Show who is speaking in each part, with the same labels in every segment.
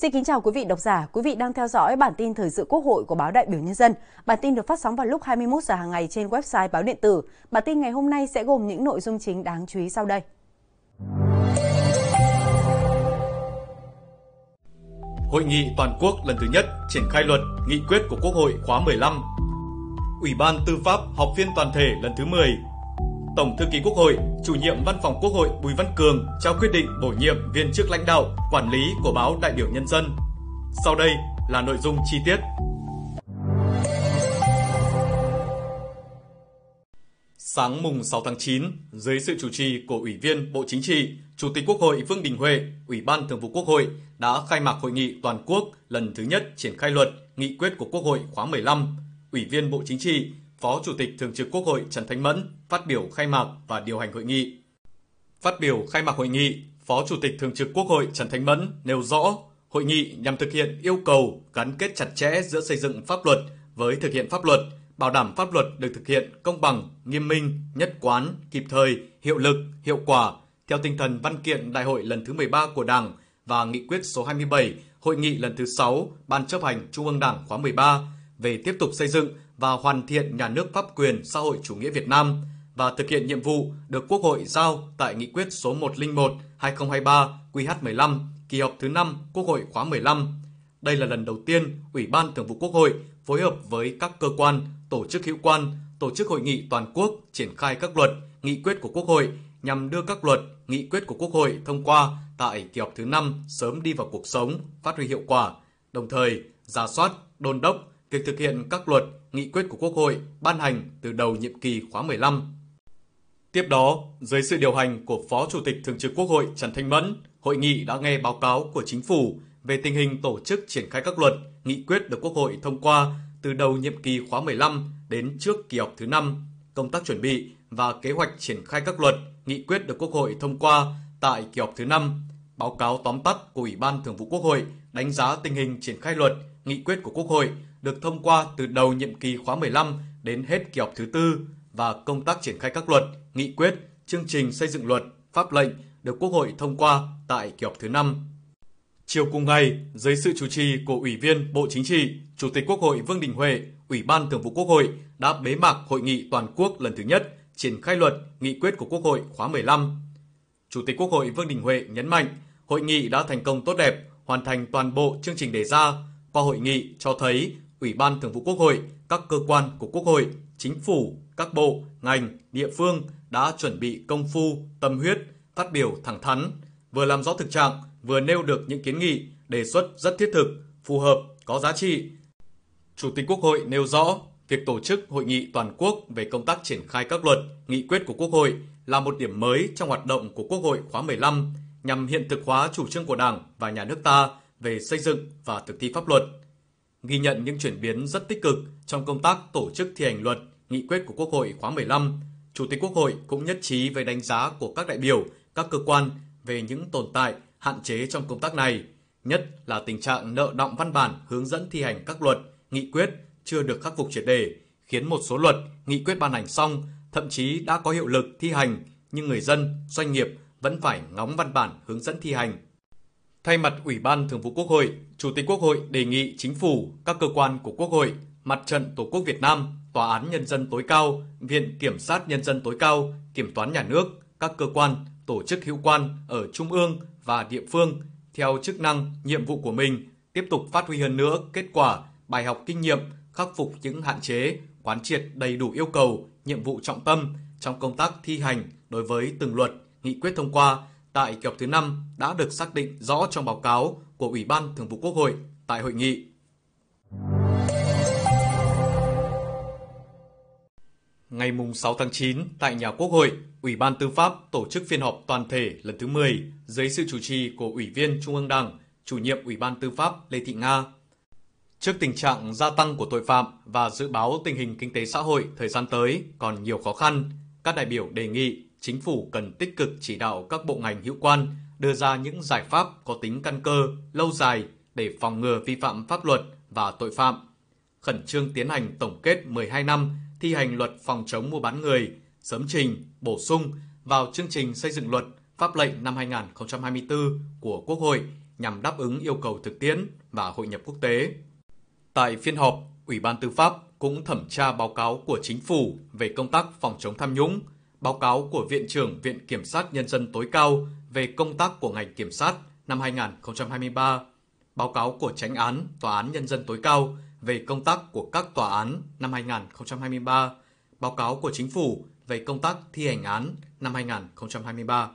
Speaker 1: Xin kính chào quý vị độc giả, quý vị đang theo dõi bản tin thời sự Quốc hội của báo Đại biểu Nhân dân. Bản tin được phát sóng vào lúc 21 giờ hàng ngày trên website báo điện tử. Bản tin ngày hôm nay sẽ gồm những nội dung chính đáng chú ý sau đây.
Speaker 2: Hội nghị toàn quốc lần thứ nhất triển khai luật, nghị quyết của Quốc hội khóa 15. Ủy ban Tư pháp họp phiên toàn thể lần thứ 10 Tổng thư ký Quốc hội, chủ nhiệm Văn phòng Quốc hội Bùi Văn Cường trao quyết định bổ nhiệm viên chức lãnh đạo, quản lý của báo Đại biểu Nhân dân. Sau đây là nội dung chi tiết. Sáng mùng 6 tháng 9, dưới sự chủ trì của Ủy viên Bộ Chính trị, Chủ tịch Quốc hội Vương Đình Huệ, Ủy ban Thường vụ Quốc hội đã khai mạc hội nghị toàn quốc lần thứ nhất triển khai luật, nghị quyết của Quốc hội khóa 15. Ủy viên Bộ Chính trị, Phó Chủ tịch Thường trực Quốc hội Trần Thanh Mẫn phát biểu khai mạc và điều hành hội nghị. Phát biểu khai mạc hội nghị, Phó Chủ tịch Thường trực Quốc hội Trần Thanh Mẫn nêu rõ, hội nghị nhằm thực hiện yêu cầu gắn kết chặt chẽ giữa xây dựng pháp luật với thực hiện pháp luật, bảo đảm pháp luật được thực hiện công bằng, nghiêm minh, nhất quán, kịp thời, hiệu lực, hiệu quả theo tinh thần văn kiện Đại hội lần thứ 13 của Đảng và nghị quyết số 27 Hội nghị lần thứ 6 Ban chấp hành Trung ương Đảng khóa 13 về tiếp tục xây dựng và hoàn thiện nhà nước pháp quyền xã hội chủ nghĩa Việt Nam và thực hiện nhiệm vụ được Quốc hội giao tại nghị quyết số 101/2023 QH15 kỳ họp thứ 5 Quốc hội khóa 15. Đây là lần đầu tiên Ủy ban Thường vụ Quốc hội phối hợp với các cơ quan, tổ chức hữu quan tổ chức hội nghị toàn quốc triển khai các luật, nghị quyết của Quốc hội nhằm đưa các luật, nghị quyết của Quốc hội thông qua tại kỳ họp thứ 5 sớm đi vào cuộc sống, phát huy hiệu quả, đồng thời giả soát, đôn đốc việc thực hiện các luật, nghị quyết của Quốc hội ban hành từ đầu nhiệm kỳ khóa 15. Tiếp đó, dưới sự điều hành của Phó Chủ tịch Thường trực Quốc hội Trần Thanh Mẫn, hội nghị đã nghe báo cáo của Chính phủ về tình hình tổ chức triển khai các luật, nghị quyết được Quốc hội thông qua từ đầu nhiệm kỳ khóa 15 đến trước kỳ họp thứ 5, công tác chuẩn bị và kế hoạch triển khai các luật, nghị quyết được Quốc hội thông qua tại kỳ họp thứ 5, báo cáo tóm tắt của Ủy ban Thường vụ Quốc hội đánh giá tình hình triển khai luật, nghị quyết của Quốc hội được thông qua từ đầu nhiệm kỳ khóa 15 đến hết kỳ họp thứ tư và công tác triển khai các luật, nghị quyết, chương trình xây dựng luật, pháp lệnh được Quốc hội thông qua tại kỳ họp thứ 5. Chiều cùng ngày, dưới sự chủ trì của Ủy viên Bộ Chính trị, Chủ tịch Quốc hội Vương Đình Huệ, Ủy ban Thường vụ Quốc hội đã bế mạc hội nghị toàn quốc lần thứ nhất triển khai luật, nghị quyết của Quốc hội khóa 15. Chủ tịch Quốc hội Vương Đình Huệ nhấn mạnh, hội nghị đã thành công tốt đẹp, hoàn thành toàn bộ chương trình đề ra. Qua hội nghị cho thấy Ủy ban Thường vụ Quốc hội, các cơ quan của Quốc hội, chính phủ, các bộ, ngành, địa phương đã chuẩn bị công phu, tâm huyết, phát biểu thẳng thắn, vừa làm rõ thực trạng, vừa nêu được những kiến nghị, đề xuất rất thiết thực, phù hợp, có giá trị. Chủ tịch Quốc hội nêu rõ, việc tổ chức hội nghị toàn quốc về công tác triển khai các luật, nghị quyết của Quốc hội là một điểm mới trong hoạt động của Quốc hội khóa 15 nhằm hiện thực hóa chủ trương của Đảng và nhà nước ta về xây dựng và thực thi pháp luật – ghi nhận những chuyển biến rất tích cực trong công tác tổ chức thi hành luật, nghị quyết của Quốc hội khóa 15. Chủ tịch Quốc hội cũng nhất trí với đánh giá của các đại biểu, các cơ quan về những tồn tại, hạn chế trong công tác này, nhất là tình trạng nợ động văn bản hướng dẫn thi hành các luật, nghị quyết chưa được khắc phục triệt đề, khiến một số luật, nghị quyết ban hành xong, thậm chí đã có hiệu lực thi hành, nhưng người dân, doanh nghiệp vẫn phải ngóng văn bản hướng dẫn thi hành Thay mặt Ủy ban Thường vụ Quốc hội, Chủ tịch Quốc hội đề nghị Chính phủ, các cơ quan của Quốc hội, Mặt trận Tổ quốc Việt Nam, Tòa án Nhân dân tối cao, Viện Kiểm sát Nhân dân tối cao, Kiểm toán Nhà nước, các cơ quan, tổ chức hữu quan ở Trung ương và địa phương theo chức năng, nhiệm vụ của mình, tiếp tục phát huy hơn nữa kết quả, bài học kinh nghiệm, khắc phục những hạn chế, quán triệt đầy đủ yêu cầu, nhiệm vụ trọng tâm trong công tác thi hành đối với từng luật, nghị quyết thông qua tại kỳ họp thứ 5 đã được xác định rõ trong báo cáo của Ủy ban Thường vụ Quốc hội tại hội nghị. Ngày 6 tháng 9, tại nhà Quốc hội, Ủy ban Tư pháp tổ chức phiên họp toàn thể lần thứ 10 dưới sự chủ trì của Ủy viên Trung ương Đảng, chủ nhiệm Ủy ban Tư pháp Lê Thị Nga. Trước tình trạng gia tăng của tội phạm và dự báo tình hình kinh tế xã hội thời gian tới còn nhiều khó khăn, các đại biểu đề nghị chính phủ cần tích cực chỉ đạo các bộ ngành hữu quan đưa ra những giải pháp có tính căn cơ, lâu dài để phòng ngừa vi phạm pháp luật và tội phạm. Khẩn trương tiến hành tổng kết 12 năm thi hành luật phòng chống mua bán người, sớm trình, bổ sung vào chương trình xây dựng luật pháp lệnh năm 2024 của Quốc hội nhằm đáp ứng yêu cầu thực tiễn và hội nhập quốc tế. Tại phiên họp, Ủy ban Tư pháp cũng thẩm tra báo cáo của chính phủ về công tác phòng chống tham nhũng, báo cáo của Viện trưởng Viện Kiểm sát Nhân dân tối cao về công tác của ngành kiểm sát năm 2023, báo cáo của Tránh án Tòa án Nhân dân tối cao về công tác của các tòa án năm 2023, báo cáo của chính phủ về công tác thi hành án năm 2023.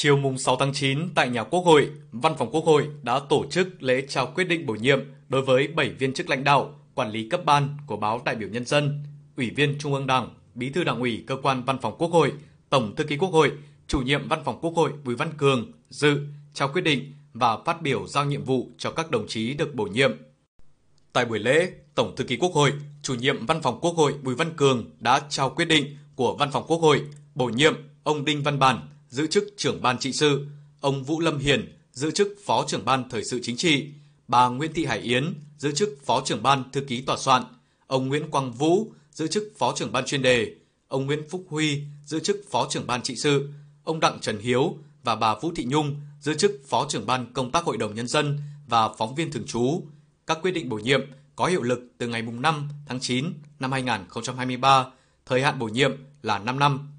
Speaker 2: Chiều mùng 6 tháng 9 tại nhà Quốc hội, Văn phòng Quốc hội đã tổ chức lễ trao quyết định bổ nhiệm đối với 7 viên chức lãnh đạo, quản lý cấp ban của báo Đại biểu Nhân dân, Ủy viên Trung ương Đảng, Bí thư Đảng ủy Cơ quan Văn phòng Quốc hội, Tổng thư ký Quốc hội, Chủ nhiệm Văn phòng Quốc hội Bùi Văn Cường dự, trao quyết định và phát biểu giao nhiệm vụ cho các đồng chí được bổ nhiệm. Tại buổi lễ, Tổng thư ký Quốc hội, Chủ nhiệm Văn phòng Quốc hội Bùi Văn Cường đã trao quyết định của Văn phòng Quốc hội bổ nhiệm ông Đinh Văn Bản giữ chức trưởng ban trị sự, ông Vũ Lâm Hiền giữ chức phó trưởng ban thời sự chính trị, bà Nguyễn Thị Hải Yến giữ chức phó trưởng ban thư ký tòa soạn, ông Nguyễn Quang Vũ giữ chức phó trưởng ban chuyên đề, ông Nguyễn Phúc Huy giữ chức phó trưởng ban trị sự, ông Đặng Trần Hiếu và bà Vũ Thị Nhung giữ chức phó trưởng ban công tác hội đồng nhân dân và phóng viên thường trú. Các quyết định bổ nhiệm có hiệu lực từ ngày 5 tháng 9 năm 2023, thời hạn bổ nhiệm là 5 năm.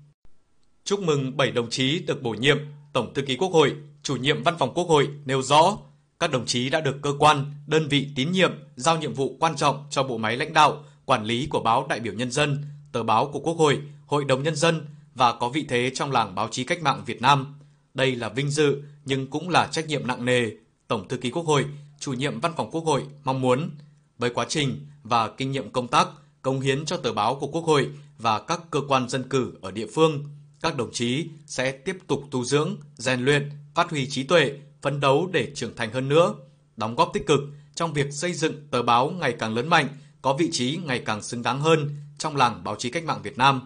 Speaker 2: Chúc mừng 7 đồng chí được bổ nhiệm, Tổng thư ký Quốc hội, chủ nhiệm Văn phòng Quốc hội nêu rõ, các đồng chí đã được cơ quan, đơn vị tín nhiệm giao nhiệm vụ quan trọng cho bộ máy lãnh đạo, quản lý của báo Đại biểu Nhân dân, tờ báo của Quốc hội, Hội đồng Nhân dân và có vị thế trong làng báo chí cách mạng Việt Nam. Đây là vinh dự nhưng cũng là trách nhiệm nặng nề. Tổng thư ký Quốc hội, chủ nhiệm Văn phòng Quốc hội mong muốn với quá trình và kinh nghiệm công tác, công hiến cho tờ báo của Quốc hội và các cơ quan dân cử ở địa phương, các đồng chí sẽ tiếp tục tu dưỡng, rèn luyện, phát huy trí tuệ, phấn đấu để trưởng thành hơn nữa, đóng góp tích cực trong việc xây dựng tờ báo ngày càng lớn mạnh, có vị trí ngày càng xứng đáng hơn trong làng báo chí cách mạng Việt Nam.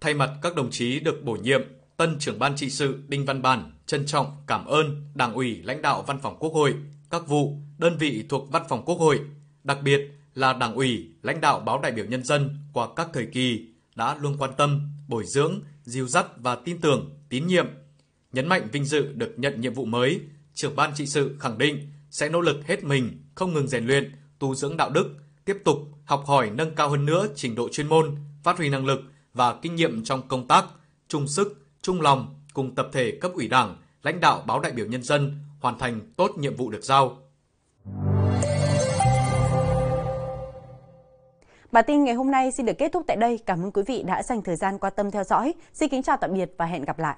Speaker 2: Thay mặt các đồng chí được bổ nhiệm, tân trưởng ban trị sự Đinh Văn Bản trân trọng cảm ơn Đảng ủy lãnh đạo Văn phòng Quốc hội, các vụ, đơn vị thuộc Văn phòng Quốc hội, đặc biệt là Đảng ủy, lãnh đạo báo đại biểu nhân dân qua các thời kỳ đã luôn quan tâm, bồi dưỡng, dìu dắt và tin tưởng, tín nhiệm. Nhấn mạnh vinh dự được nhận nhiệm vụ mới, trưởng ban trị sự khẳng định sẽ nỗ lực hết mình, không ngừng rèn luyện, tu dưỡng đạo đức, tiếp tục học hỏi nâng cao hơn nữa trình độ chuyên môn, phát huy năng lực và kinh nghiệm trong công tác, chung sức, chung lòng cùng tập thể cấp ủy Đảng, lãnh đạo báo đại biểu nhân dân hoàn thành tốt nhiệm vụ được giao.
Speaker 1: Bản tin ngày hôm nay xin được kết thúc tại đây. Cảm ơn quý vị đã dành thời gian quan tâm theo dõi. Xin kính chào tạm biệt và hẹn gặp lại.